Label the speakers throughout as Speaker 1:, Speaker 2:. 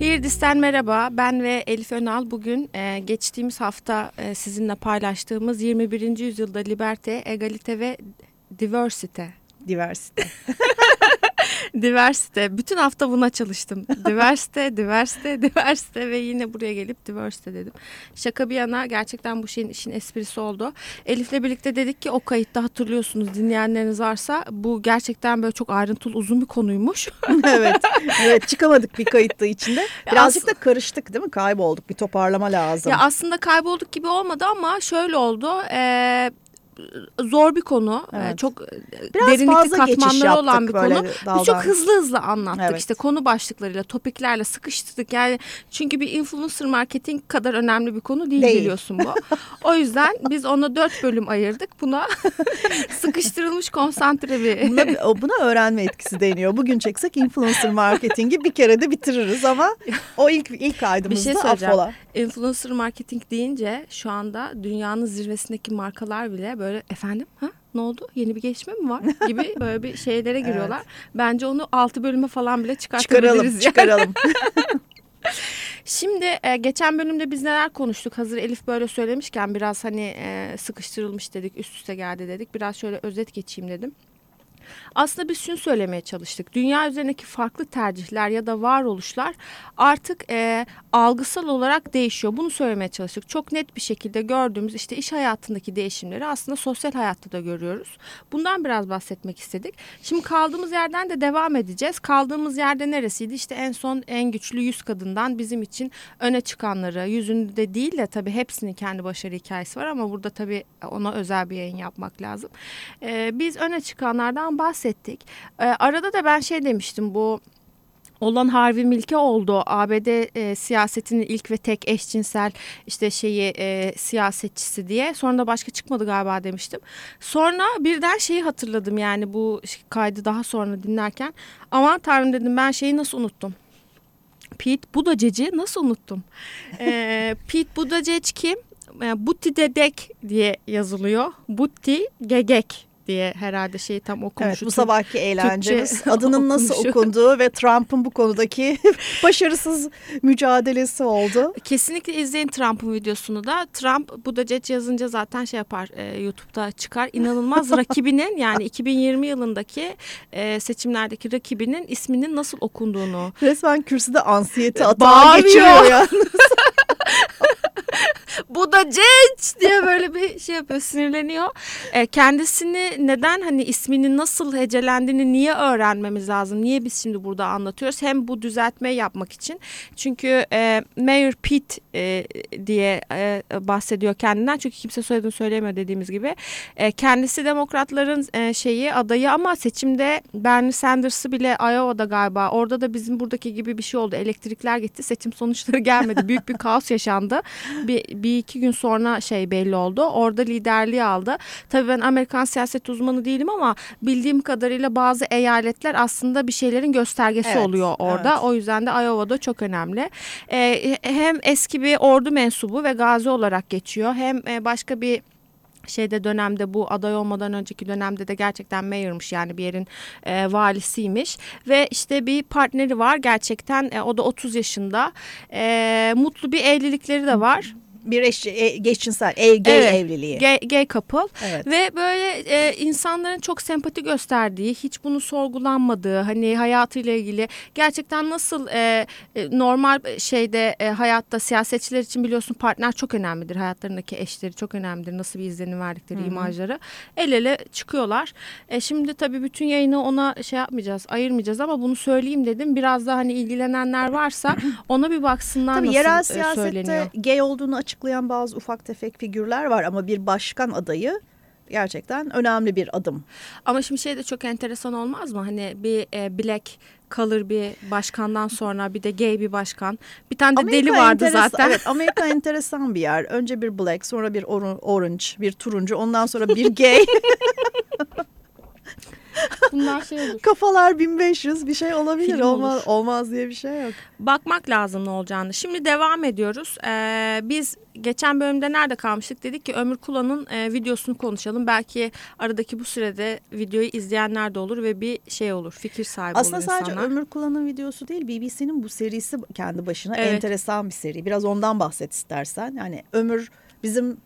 Speaker 1: Hirdis'ten merhaba. Ben ve Elif Önal bugün e, geçtiğimiz hafta e, sizinle paylaştığımız 21. yüzyılda liberté, egalite ve diversity.
Speaker 2: Diversite.
Speaker 1: Diversite. Bütün hafta buna çalıştım. Diversite, diversite, diversite ve yine buraya gelip diversite dedim. Şaka bir yana gerçekten bu şeyin işin esprisi oldu. Elif'le birlikte dedik ki o kayıtta hatırlıyorsunuz dinleyenleriniz varsa bu gerçekten böyle çok ayrıntılı uzun bir konuymuş.
Speaker 2: evet. Evet çıkamadık bir kayıtta içinde. Birazcık da karıştık değil mi? Kaybolduk. Bir toparlama lazım.
Speaker 1: Ya aslında kaybolduk gibi olmadı ama şöyle oldu. Ee, zor bir konu. Ee,
Speaker 2: Evet.
Speaker 1: Çok
Speaker 2: Biraz
Speaker 1: derinlikli katmanları olan bir konu.
Speaker 2: daldan.
Speaker 1: Biz çok hızlı hızlı anlattık.
Speaker 2: Evet.
Speaker 1: İşte konu başlıklarıyla, topiklerle sıkıştırdık. Yani çünkü bir influencer marketing kadar önemli bir konu değil,
Speaker 2: Değil.
Speaker 1: biliyorsun bu. o yüzden biz ona dört bölüm ayırdık. Buna sıkıştırılmış konsantre bir
Speaker 2: Buna, buna öğrenme etkisi deniyor. Bugün çeksek influencer marketingi bir kere de bitiririz ama o ilk ilk
Speaker 1: Bir
Speaker 2: kaydımızda
Speaker 1: şey söyleyeceğim.
Speaker 2: affola.
Speaker 1: Influencer marketing deyince şu anda dünyanın zirvesindeki markalar bile böyle efendim ha ne oldu yeni bir gelişme mi var gibi böyle bir şeylere giriyorlar. Bence onu 6 bölüme falan bile çıkartabiliriz.
Speaker 2: Çıkaralım,
Speaker 1: yani.
Speaker 2: çıkaralım.
Speaker 1: Şimdi e, geçen bölümde biz neler konuştuk? Hazır Elif böyle söylemişken biraz hani e, sıkıştırılmış dedik, üst üste geldi dedik. Biraz şöyle özet geçeyim dedim. Aslında biz şunu söylemeye çalıştık. Dünya üzerindeki farklı tercihler ya da varoluşlar artık e, algısal olarak değişiyor. Bunu söylemeye çalıştık. Çok net bir şekilde gördüğümüz işte iş hayatındaki değişimleri aslında sosyal hayatta da görüyoruz. Bundan biraz bahsetmek istedik. Şimdi kaldığımız yerden de devam edeceğiz. Kaldığımız yerde neresiydi? İşte en son en güçlü yüz kadından bizim için öne çıkanları, yüzünde değil de tabii hepsinin kendi başarı hikayesi var ama burada tabii ona özel bir yayın yapmak lazım. Ee, biz öne çıkanlardan bahsettik. Ee, arada da ben şey demiştim bu olan Harvey Milk'e oldu. ABD e, siyasetinin ilk ve tek eşcinsel işte şeyi e, siyasetçisi diye. Sonra da başka çıkmadı galiba demiştim. Sonra birden şeyi hatırladım yani bu kaydı daha sonra dinlerken. Aman tanrım dedim ben şeyi nasıl unuttum? Pete Buttigieg'i nasıl unuttum? Ee, Pete Buttigieg kim? E, Butti Dedek diye yazılıyor. Butti Gegek diye herhalde şeyi tam okumuşu.
Speaker 2: Evet bu sabahki eğlencemiz
Speaker 1: Türkçe
Speaker 2: adının nasıl okunduğu ve Trump'ın bu konudaki başarısız mücadelesi oldu.
Speaker 1: Kesinlikle izleyin Trump'ın videosunu da. Trump bu da cet yazınca zaten şey yapar e, YouTube'da çıkar. İnanılmaz rakibinin yani 2020 yılındaki e, seçimlerdeki rakibinin isminin nasıl okunduğunu.
Speaker 2: Resmen kürsüde ansiyete atağa
Speaker 1: Bağırıyor.
Speaker 2: geçiriyor yani.
Speaker 1: Bu da cet diye böyle bir şey yapıyor sinirleniyor. E, kendisini neden hani isminin nasıl hecelendiğini niye öğrenmemiz lazım? Niye biz şimdi burada anlatıyoruz? Hem bu düzeltmeyi yapmak için. Çünkü e, Mayor Pete e, diye e, bahsediyor kendinden. Çünkü kimse soyadını söyleyemiyor dediğimiz gibi. E, kendisi demokratların e, şeyi adayı ama seçimde Bernie Sanders'ı bile Iowa'da galiba orada da bizim buradaki gibi bir şey oldu. Elektrikler gitti. Seçim sonuçları gelmedi. Büyük bir kaos yaşandı. Bir, bir iki gün sonra şey belli oldu. Orada liderliği aldı. Tabii ben Amerikan siyaset uzmanı değilim ama bildiğim kadarıyla bazı eyaletler aslında bir şeylerin göstergesi
Speaker 2: Evet,
Speaker 1: oluyor orada.
Speaker 2: evet.
Speaker 1: O yüzden de Iowa'da çok önemli. Ee, hem eski bir ordu mensubu ve gazi olarak geçiyor. Hem e, başka bir şeyde dönemde bu aday olmadan önceki dönemde de gerçekten mayormuş yani bir yerin e, valisiymiş ve işte bir partneri var gerçekten e, o da 30 yaşında E, mutlu bir evlilikleri de var
Speaker 2: Bir eş, e, geçinsel, ev, gay
Speaker 1: Evet,
Speaker 2: evliliği.
Speaker 1: gay, gay couple
Speaker 2: Evet.
Speaker 1: ve böyle e, insanların çok sempati gösterdiği, hiç bunu sorgulanmadığı, hani hayatıyla ilgili gerçekten nasıl e, e, normal şeyde e, hayatta siyasetçiler için biliyorsun partner çok önemlidir. Hayatlarındaki eşleri çok önemlidir. Nasıl bir izlenim verdikleri imajları. El ele çıkıyorlar. E, şimdi tabii bütün yayını ona şey yapmayacağız, ayırmayacağız ama bunu söyleyeyim dedim. Biraz da hani ilgilenenler varsa ona bir baksınlar
Speaker 2: Tabii
Speaker 1: nasıl
Speaker 2: yerel
Speaker 1: e,
Speaker 2: siyasette
Speaker 1: söyleniyor.
Speaker 2: gay olduğunu açıklayan bazı ufak tefek figürler var ama bir başkan adayı gerçekten önemli bir adım.
Speaker 1: Ama şimdi şey de çok enteresan olmaz mı? Hani bir e, black kalır bir başkandan sonra bir de gay bir başkan. Bir tane de deli vardı
Speaker 2: enteresan-
Speaker 1: zaten.
Speaker 2: Evet Amerika enteresan bir yer. Önce bir black sonra bir orange bir turuncu ondan sonra bir gay.
Speaker 1: Bunlar şey olur.
Speaker 2: Kafalar 1500 bir şey olabilir.
Speaker 1: Film
Speaker 2: olmaz,
Speaker 1: olur.
Speaker 2: olmaz diye bir şey yok.
Speaker 1: Bakmak lazım ne olacağını. Şimdi devam ediyoruz. Ee, biz geçen bölümde nerede kalmıştık? Dedik ki Ömür Kula'nın e, videosunu konuşalım. Belki aradaki bu sürede videoyu izleyenler de olur ve bir şey olur. Fikir sahibi
Speaker 2: Aslında
Speaker 1: olur
Speaker 2: sadece
Speaker 1: insanlar.
Speaker 2: Ömür Kullan'ın videosu değil BBC'nin bu serisi kendi başına
Speaker 1: Evet.
Speaker 2: enteresan bir seri. Biraz ondan bahset istersen. Yani Ömür bizim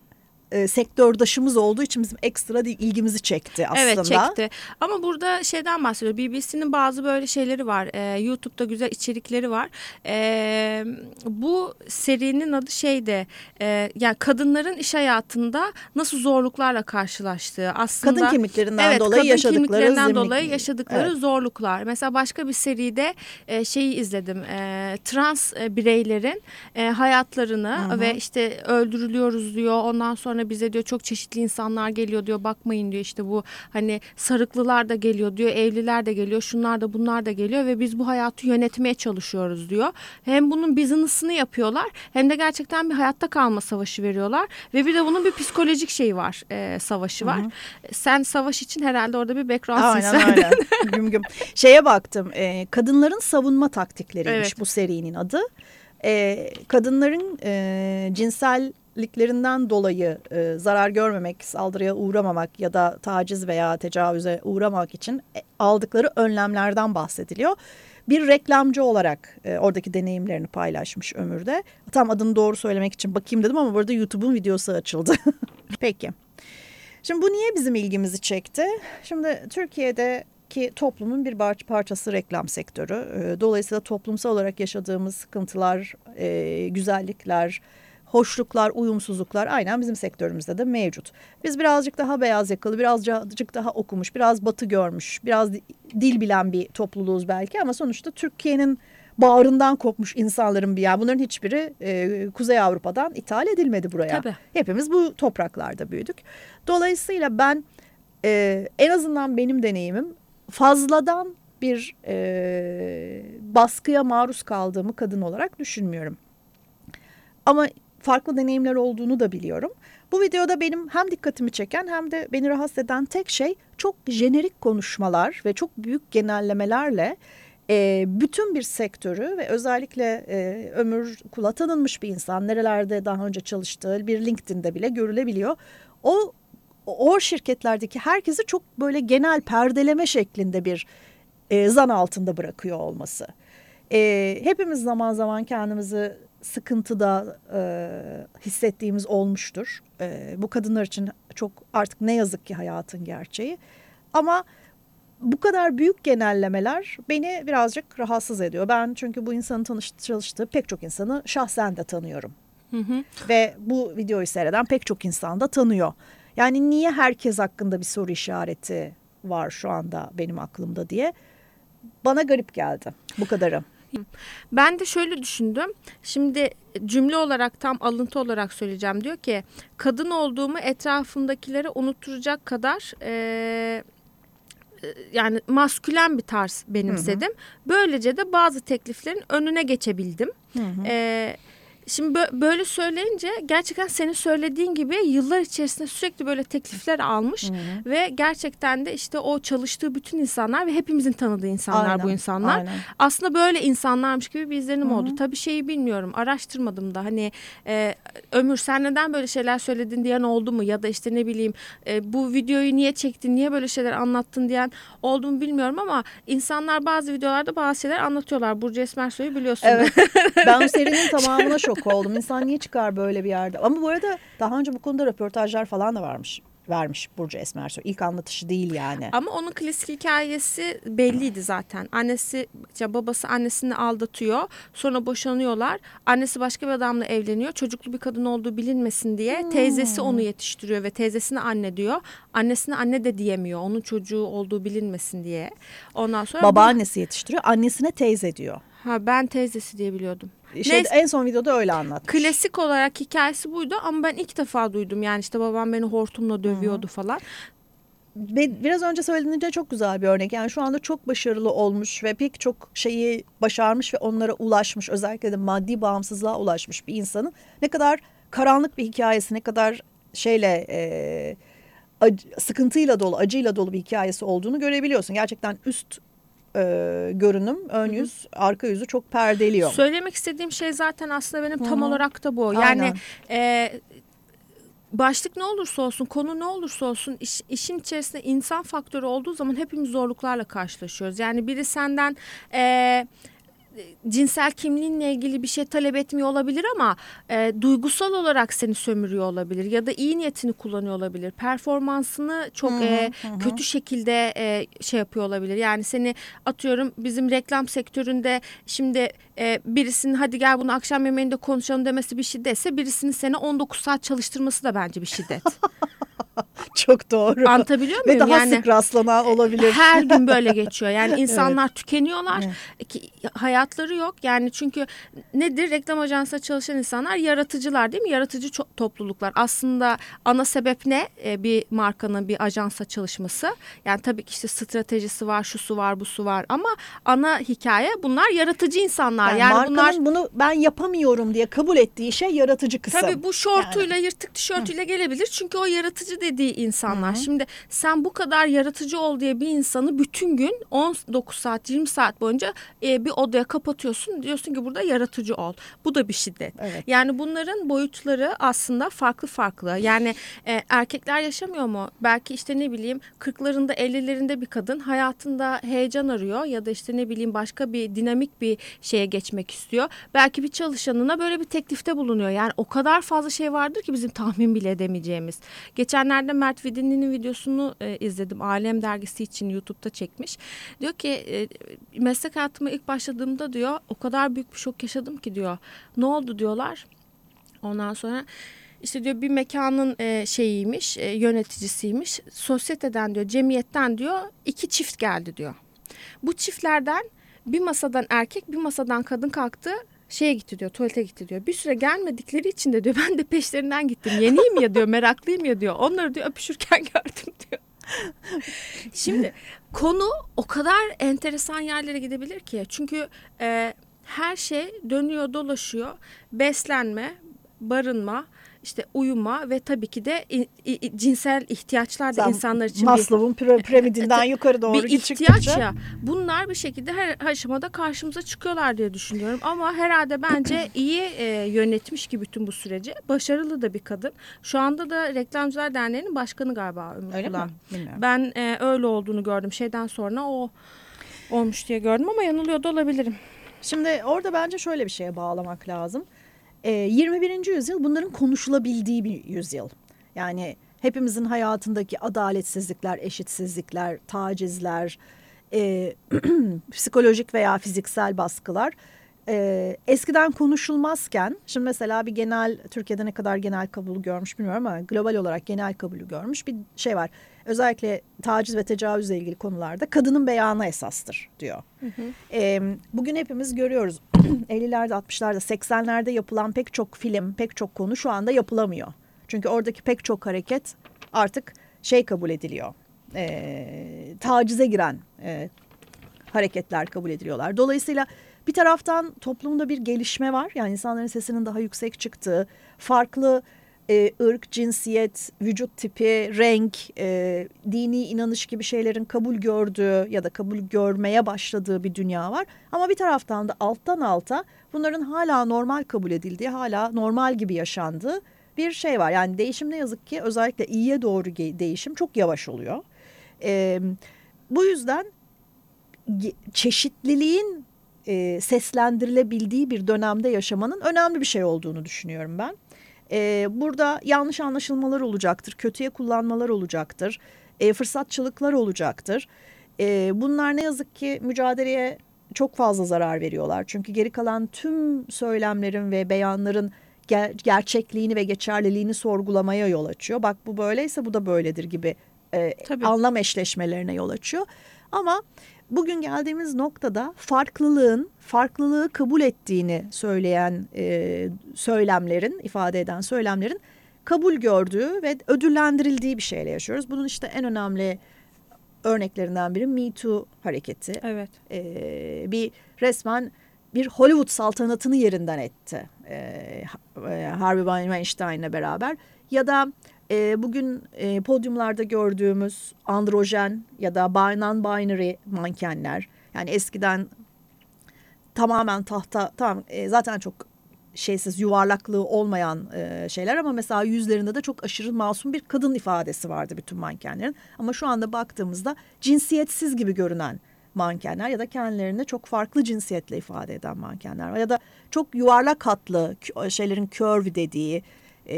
Speaker 2: e, sektördaşımız olduğu için bizim ekstra değil, ilgimizi çekti aslında.
Speaker 1: Evet çekti. Ama burada şeyden bahsediyor. BBC'nin bazı böyle şeyleri var. Ee, YouTube'da güzel içerikleri var. Ee, bu serinin adı şeyde e, yani kadınların iş hayatında nasıl zorluklarla karşılaştığı aslında.
Speaker 2: Kadın kimliklerinden
Speaker 1: evet,
Speaker 2: dolayı
Speaker 1: kadın
Speaker 2: yaşadıkları
Speaker 1: kimliklerinden
Speaker 2: zemlik-
Speaker 1: dolayı yaşadıkları
Speaker 2: Evet.
Speaker 1: zorluklar. Mesela başka bir seride e, şeyi izledim. E, trans e, bireylerin e, hayatlarını ve işte öldürülüyoruz diyor. Ondan sonra bize diyor çok çeşitli insanlar geliyor diyor. Bakmayın diyor işte bu hani sarıklılar da geliyor diyor. Evliler de geliyor. Şunlar da bunlar da geliyor ve biz bu hayatı yönetmeye çalışıyoruz diyor. Hem bunun business'ını yapıyorlar hem de gerçekten bir hayatta kalma savaşı veriyorlar ve bir de bunun bir psikolojik şeyi var. e, savaşı var. Sen savaş için herhalde orada bir background
Speaker 2: Aynen öyle. güm güm. Şeye baktım. e, kadınların savunma taktikleriymiş
Speaker 1: Evet.
Speaker 2: bu serinin adı. E, kadınların e, cinselliklerinden dolayı e, zarar görmemek, saldırıya uğramamak ya da taciz veya tecavüze uğramamak için e, aldıkları önlemlerden bahsediliyor. Bir reklamcı olarak e, oradaki deneyimlerini paylaşmış Ömür'de. Tam adını doğru söylemek için bakayım dedim ama burada YouTube'un videosu açıldı. Peki. Şimdi bu niye bizim ilgimizi çekti? Şimdi Türkiye'deki toplumun bir parçası reklam sektörü. Ee, Dolayısıyla toplumsal olarak yaşadığımız sıkıntılar, e, güzellikler, hoşluklar, uyumsuzluklar aynen bizim sektörümüzde de mevcut. Biz birazcık daha beyaz yakalı, birazcık daha okumuş, biraz batı görmüş, biraz di- dil bilen bir topluluğuz belki ama sonuçta Türkiye'nin bağrından kopmuş insanların bir yer. Bunların hiçbiri e, Kuzey Avrupa'dan ithal edilmedi buraya.
Speaker 1: Tabii.
Speaker 2: Hepimiz bu topraklarda büyüdük. Dolayısıyla ben e, en azından benim deneyimim fazladan bir e, baskıya maruz kaldığımı kadın olarak düşünmüyorum. Ama farklı deneyimler olduğunu da biliyorum. Bu videoda benim hem dikkatimi çeken hem de beni rahatsız eden tek şey çok jenerik konuşmalar ve çok büyük genellemelerle e, bütün bir sektörü ve özellikle e, ömür kula tanınmış bir insan nerelerde daha önce çalıştığı bir LinkedIn'de bile görülebiliyor. O o şirketlerdeki herkesi çok böyle genel perdeleme şeklinde bir e, zan altında bırakıyor olması. E, hepimiz zaman zaman kendimizi sıkıntıda e, hissettiğimiz olmuştur. E, bu kadınlar için çok artık ne yazık ki hayatın gerçeği. Ama bu kadar büyük genellemeler beni birazcık rahatsız ediyor. Ben çünkü bu insanın tanış, çalıştığı pek çok insanı şahsen de tanıyorum.
Speaker 1: Hı hı.
Speaker 2: Ve bu videoyu seyreden pek çok insan da tanıyor. Yani niye herkes hakkında bir soru işareti var şu anda benim aklımda diye bana garip geldi bu kadarı.
Speaker 1: Ben de şöyle düşündüm. Şimdi cümle olarak tam alıntı olarak söyleyeceğim. Diyor ki kadın olduğumu etrafımdakilere unutturacak kadar e, e, yani maskülen bir tarz benimsedim. Böylece de bazı tekliflerin önüne geçebildim. E, Şimdi bö- böyle söyleyince gerçekten senin söylediğin gibi yıllar içerisinde sürekli böyle teklifler almış ve gerçekten de işte o çalıştığı bütün insanlar ve hepimizin tanıdığı insanlar
Speaker 2: Aynen,
Speaker 1: bu insanlar
Speaker 2: aynen.
Speaker 1: aslında böyle insanlarmış gibi bir izlenim oldu. Tabii şeyi bilmiyorum araştırmadım da hani e, Ömür sen neden böyle şeyler söyledin diyen oldu mu ya da işte ne bileyim e, bu videoyu niye çektin niye böyle şeyler anlattın diyen oldu mu bilmiyorum ama insanlar bazı videolarda bazı şeyler anlatıyorlar. Burcu Esmersoy'u biliyorsun.
Speaker 2: Evet. ben serinin tamamına şok oldum. İnsan niye çıkar böyle bir yerde? Ama bu arada daha önce bu konuda röportajlar falan da varmış. Vermiş Burcu Esmersoy. İlk anlatışı değil yani.
Speaker 1: Ama onun klasik hikayesi belliydi zaten. Annesi, ya babası annesini aldatıyor. Sonra boşanıyorlar. Annesi başka bir adamla evleniyor. Çocuklu bir kadın olduğu bilinmesin diye teyzesi onu yetiştiriyor ve teyzesine anne diyor. Annesine anne de diyemiyor. Onun çocuğu olduğu bilinmesin diye. Ondan sonra
Speaker 2: Babaannesi yetiştiriyor. Annesine teyze diyor.
Speaker 1: ha ben teyzesi diye biliyordum.
Speaker 2: Şey,
Speaker 1: Neyse.
Speaker 2: en son videoda öyle anlatmış.
Speaker 1: Klasik olarak hikayesi buydu ama ben ilk defa duydum. Yani işte babam beni hortumla dövüyordu falan.
Speaker 2: Ve biraz önce söylediğince çok güzel bir örnek. Yani şu anda çok başarılı olmuş ve pek çok şeyi başarmış ve onlara ulaşmış. Özellikle de maddi bağımsızlığa ulaşmış bir insanın ne kadar karanlık bir hikayesi, ne kadar şeyle e, acı, sıkıntıyla dolu, acıyla dolu bir hikayesi olduğunu görebiliyorsun. Gerçekten üst e, görünüm, ön yüz, arka yüzü çok perdeliyor.
Speaker 1: Söylemek istediğim şey zaten aslında benim tam
Speaker 2: Hı hı.
Speaker 1: olarak da bu. Yani
Speaker 2: Aynen.
Speaker 1: e, başlık ne olursa olsun, konu ne olursa olsun iş- işin içerisinde insan faktörü olduğu zaman hepimiz zorluklarla karşılaşıyoruz. Yani biri senden e, cinsel kimliğinle ilgili bir şey talep etmiyor olabilir ama e, duygusal olarak seni sömürüyor olabilir ya da iyi niyetini kullanıyor olabilir. Performansını çok
Speaker 2: Hı hı,
Speaker 1: e,
Speaker 2: hı
Speaker 1: kötü şekilde e, şey yapıyor olabilir. Yani seni atıyorum bizim reklam sektöründe şimdi e, birisinin hadi gel bunu akşam yemeğinde konuşalım demesi bir şiddetse birisinin seni 19 saat çalıştırması da bence bir şiddet.
Speaker 2: Çok doğru.
Speaker 1: Anlatabiliyor
Speaker 2: Ve
Speaker 1: muyum?
Speaker 2: daha
Speaker 1: yani
Speaker 2: sık rastlanan olabilir.
Speaker 1: her gün böyle geçiyor. Yani insanlar tükeniyorlar.
Speaker 2: Evet.
Speaker 1: Ki hayatları yok. Yani çünkü nedir? Reklam ajansında çalışan insanlar yaratıcılar değil mi? Yaratıcı topluluklar. Aslında ana sebep ne? Ee, bir markanın bir ajansa çalışması. Yani tabii ki işte stratejisi var, şusu var, busu var ama ana hikaye bunlar yaratıcı insanlar.
Speaker 2: Yani,
Speaker 1: Yani, bunlar
Speaker 2: bunu ben yapamıyorum diye kabul ettiği şey yaratıcı kısım.
Speaker 1: Tabii bu şortuyla yırtık tişörtüyle gelebilir. Çünkü o yaratıcı dediği insanlar. Şimdi sen bu kadar yaratıcı ol diye bir insanı bütün gün 19 saat 20 saat boyunca e, bir odaya kapatıyorsun. Diyorsun ki burada yaratıcı ol. Bu da bir şiddet.
Speaker 2: Evet.
Speaker 1: Yani bunların boyutları aslında farklı farklı. Yani e, erkekler yaşamıyor mu? Belki işte ne bileyim 40'larında 50'lerinde bir kadın hayatında heyecan arıyor ya da işte ne bileyim başka bir dinamik bir şeye geçmek istiyor. Belki bir çalışanına böyle bir teklifte bulunuyor. Yani o kadar fazla şey vardır ki bizim tahmin bile edemeyeceğimiz. Geçenlerde Mert Vidinli'nin videosunu e, izledim. Alem dergisi için YouTube'da çekmiş. Diyor ki e, meslek hayatıma ilk başladığımda diyor o kadar büyük bir şok yaşadım ki diyor. Ne oldu diyorlar. Ondan sonra işte diyor bir mekanın e, şeyiymiş, e, yöneticisiymiş. Sosyeteden diyor, cemiyetten diyor iki çift geldi diyor. Bu çiftlerden bir masadan erkek, bir masadan kadın kalktı. Şeye gitti diyor, tuvalete gitti diyor. Bir süre gelmedikleri için de diyor ben de peşlerinden gittim. Yeniyim ya diyor, meraklıyım ya diyor. Onları diyor öpüşürken gördüm diyor. Şimdi konu o kadar enteresan yerlere gidebilir ki. Çünkü e, her şey dönüyor dolaşıyor. Beslenme, barınma, işte uyuma ve tabii ki de cinsel ihtiyaçlar da insanlar için
Speaker 2: Maslow'un pira- piramidinden yukarı doğru
Speaker 1: bir
Speaker 2: çıktıkça-
Speaker 1: ihtiyaç ya. Bunlar bir şekilde her aşamada karşımıza çıkıyorlar diye düşünüyorum. Ama herhalde bence iyi e, yönetmiş ki bütün bu süreci. Başarılı da bir kadın. Şu anda da Reklamcılar Derneği'nin başkanı galiba Ömür
Speaker 2: Öyle
Speaker 1: Kulağ.
Speaker 2: mi? Bilmiyorum.
Speaker 1: Ben e, öyle olduğunu gördüm. Şeyden sonra o olmuş diye gördüm ama yanılıyor da olabilirim.
Speaker 2: Şimdi orada bence şöyle bir şeye bağlamak lazım. Ee, 21. yüzyıl bunların konuşulabildiği bir yüzyıl. Yani hepimizin hayatındaki adaletsizlikler, eşitsizlikler, tacizler, e, psikolojik veya fiziksel baskılar e, eskiden konuşulmazken şimdi mesela bir genel Türkiye'de ne kadar genel kabul görmüş bilmiyorum ama global olarak genel kabulü görmüş bir şey var. Özellikle taciz ve tecavüzle ilgili konularda kadının beyanı esastır diyor. E, bugün hepimiz görüyoruz 50'lerde 60'larda 80'lerde yapılan pek çok film pek çok konu şu anda yapılamıyor. Çünkü oradaki pek çok hareket artık şey kabul ediliyor. E, tacize giren e, hareketler kabul ediliyorlar. Dolayısıyla bir taraftan toplumda bir gelişme var. Yani insanların sesinin daha yüksek çıktığı, farklı e, ırk, cinsiyet, vücut tipi, renk, e, dini inanış gibi şeylerin kabul gördüğü ya da kabul görmeye başladığı bir dünya var. Ama bir taraftan da alttan alta bunların hala normal kabul edildiği, hala normal gibi yaşandığı bir şey var. Yani değişim ne yazık ki özellikle iyiye doğru değişim çok yavaş oluyor. E, bu yüzden çeşitliliğin e, seslendirilebildiği bir dönemde yaşamanın önemli bir şey olduğunu düşünüyorum ben. E, burada yanlış anlaşılmalar olacaktır, kötüye kullanmalar olacaktır, e, fırsatçılıklar olacaktır. E, bunlar ne yazık ki mücadeleye çok fazla zarar veriyorlar. Çünkü geri kalan tüm söylemlerin ve beyanların ger- gerçekliğini ve geçerliliğini sorgulamaya yol açıyor. Bak bu böyleyse bu da böyledir gibi e,
Speaker 1: Tabii.
Speaker 2: anlam eşleşmelerine yol açıyor. Ama bugün geldiğimiz noktada farklılığın farklılığı kabul ettiğini söyleyen e, söylemlerin, ifade eden söylemlerin kabul gördüğü ve ödüllendirildiği bir şeyle yaşıyoruz. Bunun işte en önemli örneklerinden biri Me Too hareketi.
Speaker 1: Evet.
Speaker 2: Ee, bir resmen bir Hollywood saltanatını yerinden etti. Ha- e, Harvey Weinstein'la beraber ya da e, bugün e, podyumlarda gördüğümüz androjen ya da non-binary mankenler yani eskiden tamamen tahta tamam e, zaten çok şeysiz yuvarlaklığı olmayan e, şeyler ama mesela yüzlerinde de çok aşırı masum bir kadın ifadesi vardı bütün mankenlerin. Ama şu anda baktığımızda cinsiyetsiz gibi görünen mankenler ya da kendilerini çok farklı cinsiyetle ifade eden mankenler. Ya da çok yuvarlak hatlı şeylerin curvy dediği e,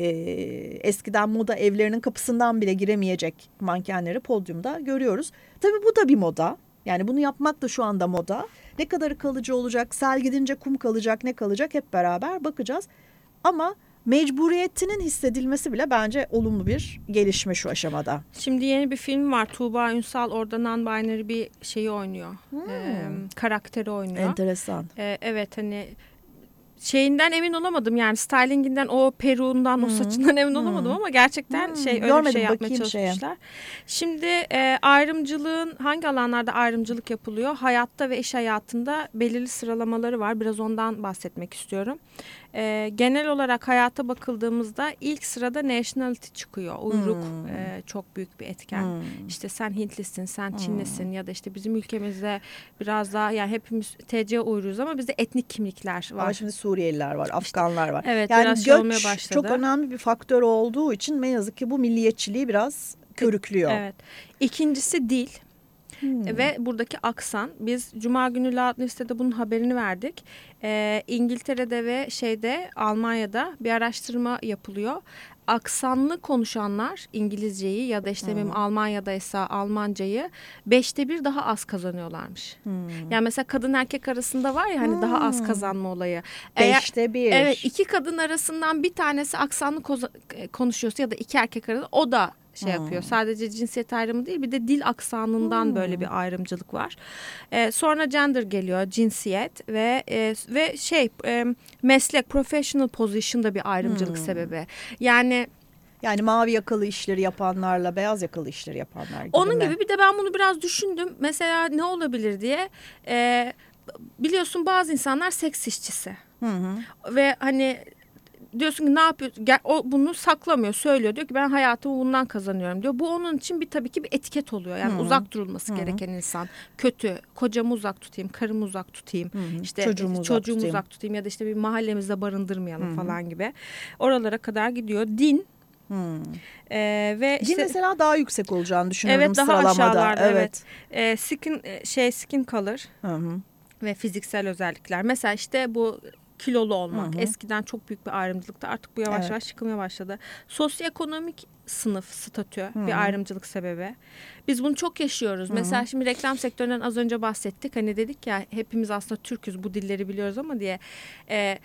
Speaker 2: eskiden moda evlerinin kapısından bile giremeyecek mankenleri podyumda görüyoruz. Tabii bu da bir moda. Yani bunu yapmak da şu anda moda. Ne kadar kalıcı olacak, sel gidince kum kalacak, ne kalacak hep beraber bakacağız. Ama mecburiyetinin hissedilmesi bile bence olumlu bir gelişme şu aşamada.
Speaker 1: Şimdi yeni bir film var. Tuğba Ünsal orada non-binary bir şeyi oynuyor. Hmm. Ee, karakteri oynuyor.
Speaker 2: Enteresan.
Speaker 1: Ee, evet hani şeyinden emin olamadım yani stylinginden o peruğundan hmm. o saçından emin olamadım hmm. ama gerçekten hmm. şey öyle Görmedim, bir şey yapmaya çalışmışlar. Şeye. Şimdi e, ayrımcılığın hangi alanlarda ayrımcılık yapılıyor? Hayatta ve iş hayatında belirli sıralamaları var. Biraz ondan bahsetmek istiyorum. E, genel olarak hayata bakıldığımızda ilk sırada nationality çıkıyor. Uyruk hmm. e, çok büyük bir etken. Hmm. İşte sen Hintlisin, sen hmm. Çinlisin ya da işte bizim ülkemizde biraz daha yani hepimiz TC uyruğuz ama bizde etnik kimlikler var.
Speaker 2: Ama şimdi Suriyeliler var, Afganlar var.
Speaker 1: Evet, yani biraz göç başladı.
Speaker 2: çok önemli bir faktör olduğu için ne yazık ki bu milliyetçiliği biraz körüklüyor.
Speaker 1: Evet. İkincisi dil. Hmm. Ve buradaki aksan biz Cuma günü Loud Listede bunun haberini verdik. Ee, İngiltere'de ve şeyde Almanya'da bir araştırma yapılıyor. Aksanlı konuşanlar İngilizceyi ya da işte hmm. benim Almanya'daysa Almancayı beşte bir daha az kazanıyorlarmış. Hmm. Yani mesela kadın erkek arasında var ya hani hmm. daha az kazanma olayı.
Speaker 2: Beşte bir.
Speaker 1: Evet iki kadın arasından bir tanesi aksanlı konuşuyorsa ya da iki erkek arasında o da şey hmm. yapıyor. Sadece cinsiyet ayrımı değil bir de dil aksanından hmm. böyle bir ayrımcılık var. Ee, sonra gender geliyor cinsiyet ve e, ve şey e, meslek professional position da bir ayrımcılık hmm. sebebi. Yani
Speaker 2: yani mavi yakalı işleri yapanlarla beyaz yakalı işleri yapanlar gibi
Speaker 1: Onun
Speaker 2: mi?
Speaker 1: gibi bir de ben bunu biraz düşündüm. Mesela ne olabilir diye. E, biliyorsun bazı insanlar seks işçisi. Hı hı. Ve hani diyorsun ki ne yapıyor? O bunu saklamıyor, söylüyor. Diyor ki ben hayatımı bundan kazanıyorum diyor. Bu onun için bir tabii ki bir etiket oluyor. Yani Hı -hı. uzak durulması Hı -hı. gereken insan. Kötü, kocamı uzak tutayım, karımı uzak tutayım. Hı -hı. İşte çocuğumu, uzak, çocuğumu tutayım. uzak tutayım ya da işte bir mahallemizde barındırmayalım Hı -hı. falan gibi. Oralara kadar gidiyor. Din Hmm.
Speaker 2: Ee, ve işte, mesela daha yüksek olacağını düşünüyorum
Speaker 1: evet, daha
Speaker 2: sıralamada.
Speaker 1: Aşağılarda, evet. evet. Ee, skin şey skin color hı hı. ve fiziksel özellikler. Mesela işte bu kilolu olmak. Hı hı. Eskiden çok büyük bir ayrımcılıktı. Artık bu yavaş evet. yavaş çıkmaya başladı. Sosyoekonomik sınıf statü hı. bir ayrımcılık sebebi. Biz bunu çok yaşıyoruz. Hı hı. Mesela şimdi reklam sektöründen az önce bahsettik. Hani dedik ya hepimiz aslında Türk'üz bu dilleri biliyoruz ama diye. E,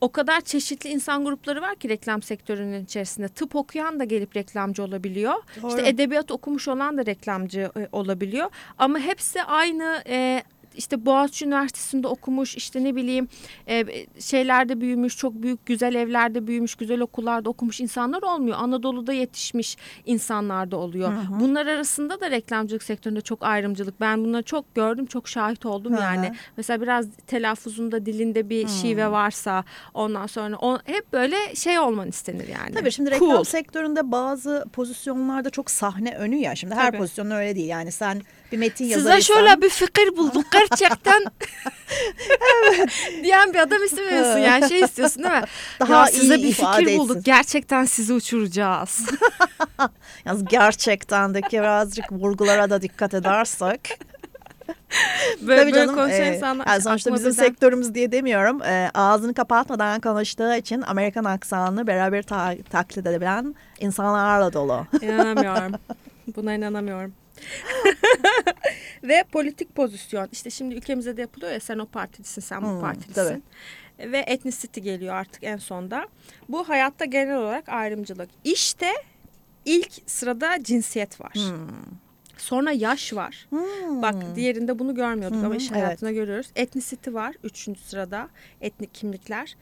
Speaker 1: o kadar çeşitli insan grupları var ki reklam sektörünün içerisinde. Tıp okuyan da gelip reklamcı olabiliyor. Doğru. İşte edebiyat okumuş olan da reklamcı e, olabiliyor. Ama hepsi aynı e, işte Boğaziçi Üniversitesi'nde okumuş işte ne bileyim e, şeylerde büyümüş çok büyük güzel evlerde büyümüş güzel okullarda okumuş insanlar olmuyor. Anadolu'da yetişmiş insanlar da oluyor. Hı hı. Bunlar arasında da reklamcılık sektöründe çok ayrımcılık. Ben bunları çok gördüm çok şahit oldum hı hı. yani. Mesela biraz telaffuzunda dilinde bir hı. şive varsa ondan sonra on, hep böyle şey olman istenir yani.
Speaker 2: Tabii şimdi reklam cool. sektöründe bazı pozisyonlarda çok sahne önü ya. Şimdi her Tabii. pozisyon öyle değil. Yani sen bir metin yazarıysan.
Speaker 1: Size şöyle bir fikir bulduk gerçekten. evet. Diyen bir adam istemiyorsun yani şey istiyorsun değil mi? Daha ya size bir fikir bulduk etsin. gerçekten sizi uçuracağız.
Speaker 2: Yalnız gerçekten birazcık vurgulara da dikkat edersek.
Speaker 1: böyle, Tabii canım, böyle e, insanlar.
Speaker 2: Yani sonuçta bizim birden... sektörümüz diye demiyorum. E, ağzını kapatmadan konuştuğu için Amerikan aksanını beraber ta taklit edebilen insanlarla dolu.
Speaker 1: İnanamıyorum. Buna inanamıyorum. Ve politik pozisyon. İşte şimdi ülkemizde de yapılıyor ya sen o partilisin, sen bu hmm, partilisin. Tabii. Ve etnisity geliyor artık en sonda. Bu hayatta genel olarak ayrımcılık. İşte ilk sırada cinsiyet var. Hmm. Sonra yaş var. Hmm. Bak diğerinde bunu görmüyorduk hmm. ama iş hayatına evet. görüyoruz. Etnisity var üçüncü sırada. Etnik kimlikler.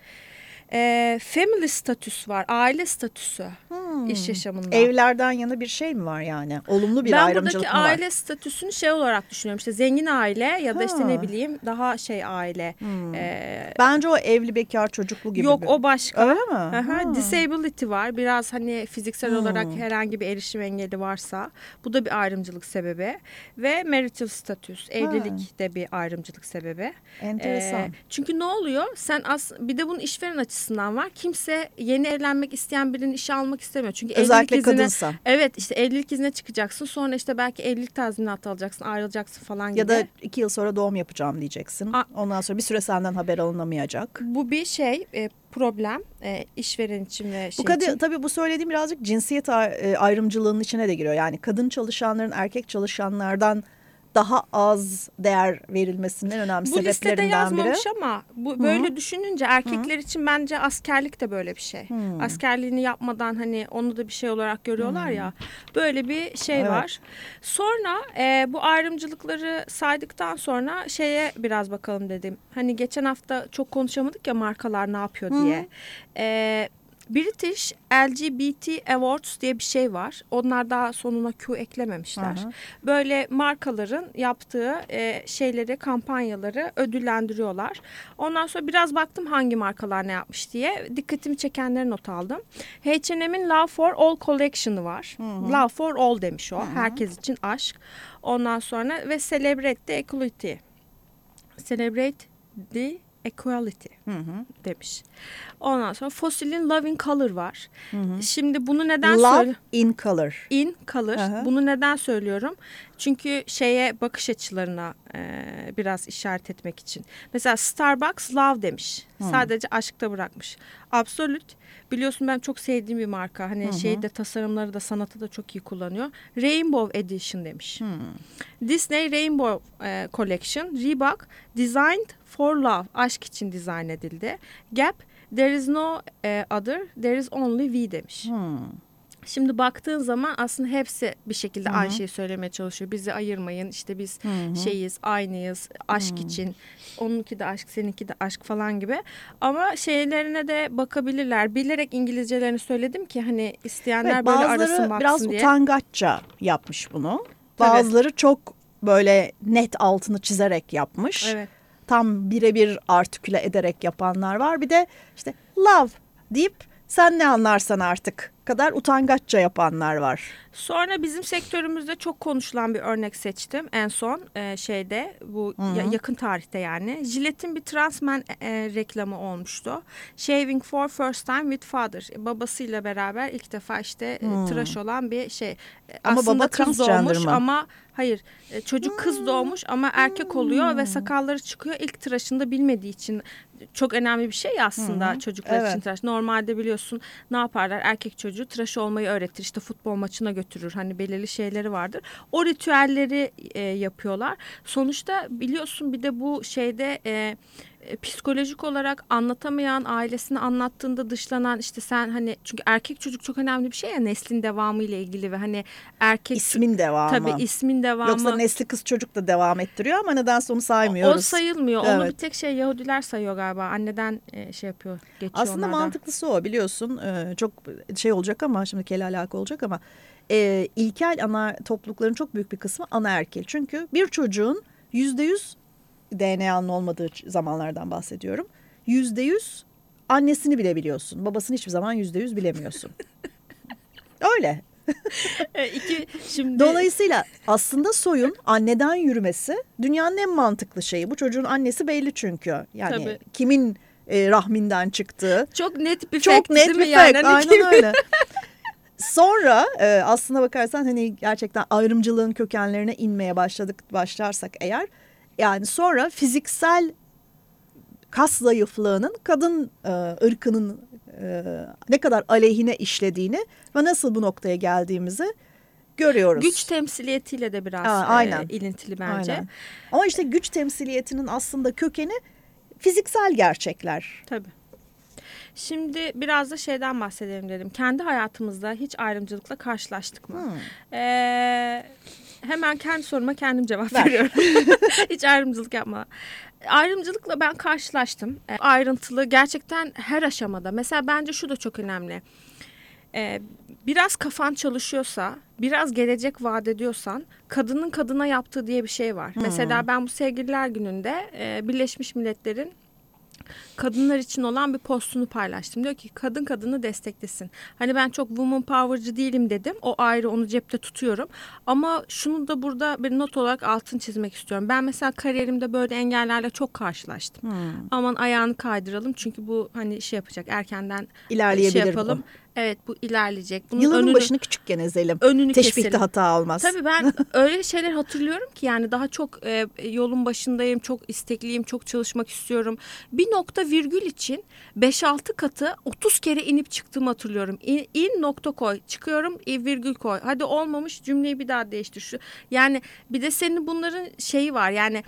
Speaker 1: E, family statüs var. Aile statüsü. Hmm. İş yaşamında.
Speaker 2: Evlerden yana bir şey mi var yani? Olumlu bir
Speaker 1: ben
Speaker 2: ayrımcılık
Speaker 1: buradaki
Speaker 2: mı var?
Speaker 1: aile statüsünü şey olarak düşünüyorum. İşte zengin aile ya da işte
Speaker 2: Ha.
Speaker 1: ne bileyim daha şey aile.
Speaker 2: Hmm.
Speaker 1: Ee,
Speaker 2: Bence o evli bekar çocuklu gibi.
Speaker 1: yok
Speaker 2: bir-
Speaker 1: o başka.
Speaker 2: Öyle mi?
Speaker 1: Aha,
Speaker 2: Ha.
Speaker 1: disability var. Biraz hani fiziksel
Speaker 2: Hmm.
Speaker 1: olarak herhangi bir erişim engeli varsa bu da bir ayrımcılık sebebi ve marital statüs evlilik de bir ayrımcılık sebebi.
Speaker 2: Enteresan.
Speaker 1: Ee, çünkü ne oluyor? Sen as bir de bunun işveren açısından var. Kimse yeni evlenmek isteyen birinin işe almak istemiyor. Çünkü
Speaker 2: Özellikle
Speaker 1: evlilik izine,
Speaker 2: kadınsa.
Speaker 1: Evet işte evlilik izine çıkacaksın. Sonra işte belki evlilik tazminatı alacaksın, ayrılacaksın falan gibi.
Speaker 2: Ya da iki yıl sonra doğum yapacağım diyeceksin.
Speaker 1: A-
Speaker 2: Ondan sonra bir süre senden haber alınamayacak.
Speaker 1: bu bir şey e, problem e, işveren için ve şey
Speaker 2: Bu kadar
Speaker 1: için.
Speaker 2: tabii bu söylediğim birazcık cinsiyet e, ayrımcılığının içine de giriyor. Yani kadın çalışanların erkek çalışanlardan daha az değer verilmesinin en önemli
Speaker 1: Bu listede
Speaker 2: sebeplerinden biri.
Speaker 1: yazmamış ama bu böyle düşününce erkekler için bence askerlik de böyle bir şey.
Speaker 2: Hı.
Speaker 1: Askerliğini yapmadan hani onu da bir şey olarak görüyorlar ya. Böyle bir şey
Speaker 2: Evet.
Speaker 1: var. Sonra e, bu ayrımcılıkları saydıktan sonra şeye biraz bakalım dedim. Hani geçen hafta çok konuşamadık ya markalar ne yapıyor diye. E, British LGBT Awards diye bir şey var. Onlar daha sonuna Q eklememişler.
Speaker 2: Aha.
Speaker 1: Böyle markaların yaptığı e, şeyleri, kampanyaları ödüllendiriyorlar. Ondan sonra biraz baktım hangi markalar ne yapmış diye. Dikkatimi çekenleri not aldım. H&M'in Love for All Collection'ı var. Love for All demiş o. Herkes için aşk. Ondan sonra ve Celebrate the Equality. Celebrate the Equality
Speaker 2: Hı hı.
Speaker 1: demiş. Ondan sonra Fossil'in Love in Color var. Şimdi bunu neden
Speaker 2: Love
Speaker 1: söyle
Speaker 2: in color.
Speaker 1: in kalır.
Speaker 2: Aha.
Speaker 1: Bunu neden söylüyorum? Çünkü şeye bakış açılarına e, biraz işaret etmek için. Mesela Starbucks love demiş. Sadece aşkta bırakmış. Absolute biliyorsun ben çok sevdiğim bir marka. Hani şeyde tasarımları da sanatı da çok iyi kullanıyor. Rainbow Edition demiş. Disney Rainbow e, Collection Reebok Designed for Love aşk için dizayn edildi. Gap There is no e, other, there is only we demiş.
Speaker 2: Hmm.
Speaker 1: Şimdi baktığın zaman aslında hepsi bir şekilde aynı şeyi söylemeye çalışıyor. Bizi ayırmayın işte biz şeyiz aynıyız aşk için. Onunki de aşk seninki de aşk falan gibi. Ama şeylerine de bakabilirler. Bilerek İngilizcelerini söyledim ki hani isteyenler
Speaker 2: Evet,
Speaker 1: böyle arasın baksın
Speaker 2: biraz
Speaker 1: diye.
Speaker 2: utangaçça yapmış bunu. Bazıları çok böyle net altını çizerek yapmış.
Speaker 1: Evet.
Speaker 2: Tam birebir artiküle ederek yapanlar var. Bir de işte love deyip sen ne anlarsan artık kadar utangaçça yapanlar var.
Speaker 1: Sonra bizim sektörümüzde çok konuşulan bir örnek seçtim en son e, şeyde bu ya- yakın tarihte yani. Gillette'in bir transmen e, reklamı olmuştu. Shaving for first time with father. E, Babasıyla beraber ilk defa işte e, tıraş olan bir şey. E,
Speaker 2: Ama
Speaker 1: Aslında
Speaker 2: baba
Speaker 1: kız
Speaker 2: mı?
Speaker 1: ama hayır e, çocuk kız doğmuş ama erkek oluyor ve sakalları çıkıyor. İlk tıraşında bilmediği için çok önemli bir şey aslında çocuklar için
Speaker 2: Evet.
Speaker 1: tıraş. Normalde biliyorsun ne yaparlar erkek çocuğu tıraş olmayı öğretir işte futbol maçına götürür hani belirli şeyleri vardır. O ritüelleri e, yapıyorlar. Sonuçta biliyorsun bir de bu şeyde e, psikolojik olarak anlatamayan ailesini anlattığında dışlanan işte sen hani çünkü erkek çocuk çok önemli bir şey ya neslin devamı ile ilgili ve hani erkek
Speaker 2: İsmin devamı.
Speaker 1: tabii ismin devamı
Speaker 2: Yoksa nesli kız çocuk da devam ettiriyor ama nedense onu saymıyoruz.
Speaker 1: o sayılmıyor. Onu
Speaker 2: Evet.
Speaker 1: bir tek şey Yahudiler sayıyor galiba. Anneden e, şey yapıyor. Geçiyor
Speaker 2: Aslında
Speaker 1: onlardan.
Speaker 2: mantıklısı o biliyorsun Ee, çok şey olacak ama şimdi kele alaka olacak ama e, ilkel ana toplulukların çok büyük bir kısmı anaerkil. Çünkü bir çocuğun yüzde yüz DNA'nın olmadığı zamanlardan bahsediyorum. Yüzde yüz annesini bile biliyorsun. Babasını hiçbir zaman yüzde yüz bilemiyorsun. Öyle.
Speaker 1: E, iki şimdi
Speaker 2: Dolayısıyla aslında soyun anneden yürümesi dünyanın en mantıklı şeyi. Bu çocuğun annesi belli çünkü. Yani
Speaker 1: Tabii.
Speaker 2: kimin e, rahminden çıktığı.
Speaker 1: çok net bir
Speaker 2: Çok
Speaker 1: fact
Speaker 2: net
Speaker 1: değil
Speaker 2: bir
Speaker 1: mi yani?
Speaker 2: fact.
Speaker 1: Hani
Speaker 2: Aynen
Speaker 1: kim-
Speaker 2: öyle. Sonra e, aslına bakarsan hani gerçekten ayrımcılığın kökenlerine inmeye başladık başlarsak eğer yani sonra fiziksel kas zayıflığının kadın e, ırkının e, ne kadar aleyhine işlediğini ve nasıl bu noktaya geldiğimizi görüyoruz.
Speaker 1: Güç temsiliyetiyle de biraz
Speaker 2: Aa,
Speaker 1: e,
Speaker 2: aynen.
Speaker 1: ilintili bence.
Speaker 2: Aynen. Ama işte güç temsiliyetinin aslında kökeni fiziksel gerçekler.
Speaker 1: Tabii. Şimdi biraz da şeyden bahsedelim dedim. Kendi hayatımızda hiç ayrımcılıkla karşılaştık mı?
Speaker 2: Hmm.
Speaker 1: Ee, hemen kendi soruma kendim cevap
Speaker 2: Ver.
Speaker 1: veriyorum. hiç ayrımcılık yapma. Ayrımcılıkla ben karşılaştım. Ee, ayrıntılı gerçekten her aşamada. Mesela bence şu da çok önemli. e, biraz kafan çalışıyorsa, biraz gelecek vaat ediyorsan kadının kadına yaptığı diye bir şey var.
Speaker 2: Hmm.
Speaker 1: Mesela ben bu sevgililer gününde e, Birleşmiş Milletler'in kadınlar için olan bir postunu paylaştım. Diyor ki kadın kadını desteklesin. Hani ben çok woman power'cı değilim dedim. O ayrı onu cepte tutuyorum. Ama şunu da burada bir not olarak altın çizmek istiyorum. Ben mesela kariyerimde böyle engellerle çok karşılaştım.
Speaker 2: Hmm.
Speaker 1: Aman ayağını kaydıralım çünkü bu hani şey yapacak erkenden
Speaker 2: İlerleyebilir
Speaker 1: şey yapalım.
Speaker 2: bu.
Speaker 1: Evet bu ilerleyecek. Bunun
Speaker 2: Yılının
Speaker 1: önünü,
Speaker 2: başını küçükken ezelim.
Speaker 1: önünü
Speaker 2: Teşbihte
Speaker 1: keselim.
Speaker 2: hata olmaz.
Speaker 1: Tabii ben öyle şeyler hatırlıyorum ki yani daha çok e, yolun başındayım, çok istekliyim, çok çalışmak istiyorum. Bir nokta virgül için 5-6 katı 30 kere inip çıktığımı hatırlıyorum. İn, in nokta koy, çıkıyorum in, virgül koy. Hadi olmamış cümleyi bir daha değiştir. Şu. Yani bir de senin bunların şeyi var yani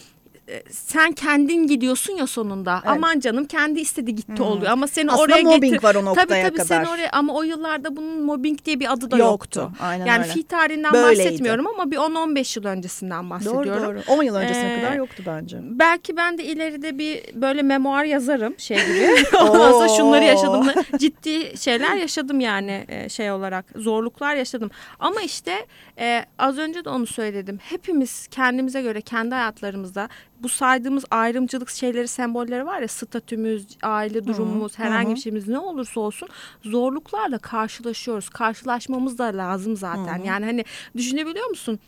Speaker 1: sen kendin gidiyorsun ya sonunda.
Speaker 2: Evet.
Speaker 1: Aman canım kendi istedi gitti
Speaker 2: Hmm.
Speaker 1: oluyor ama seni
Speaker 2: Aslında
Speaker 1: oraya
Speaker 2: mobbing
Speaker 1: getir.
Speaker 2: var o noktaya
Speaker 1: tabii tabii
Speaker 2: kadar.
Speaker 1: seni oraya ama o yıllarda bunun mobbing diye bir adı da
Speaker 2: Yoktu.
Speaker 1: yoktu.
Speaker 2: Aynen
Speaker 1: yani
Speaker 2: öyle.
Speaker 1: fi tarihinden
Speaker 2: Böyleydi.
Speaker 1: bahsetmiyorum ama bir 10-15 yıl öncesinden bahsediyorum.
Speaker 2: Doğru doğru. 10 yıl öncesine
Speaker 1: Ee,
Speaker 2: kadar yoktu bence.
Speaker 1: Belki ben de ileride bir böyle memuar yazarım şey gibi. Ondan sonra şunları yaşadım. Ciddi şeyler yaşadım yani e, şey olarak. Zorluklar yaşadım. Ama işte e, az önce de onu söyledim. Hepimiz kendimize göre kendi hayatlarımızda bu saydığımız ayrımcılık şeyleri sembolleri var ya statümüz, aile durumumuz, herhangi
Speaker 2: hı.
Speaker 1: bir şeyimiz ne olursa olsun zorluklarla karşılaşıyoruz. Karşılaşmamız da lazım zaten.
Speaker 2: Hı hı.
Speaker 1: Yani hani düşünebiliyor musun?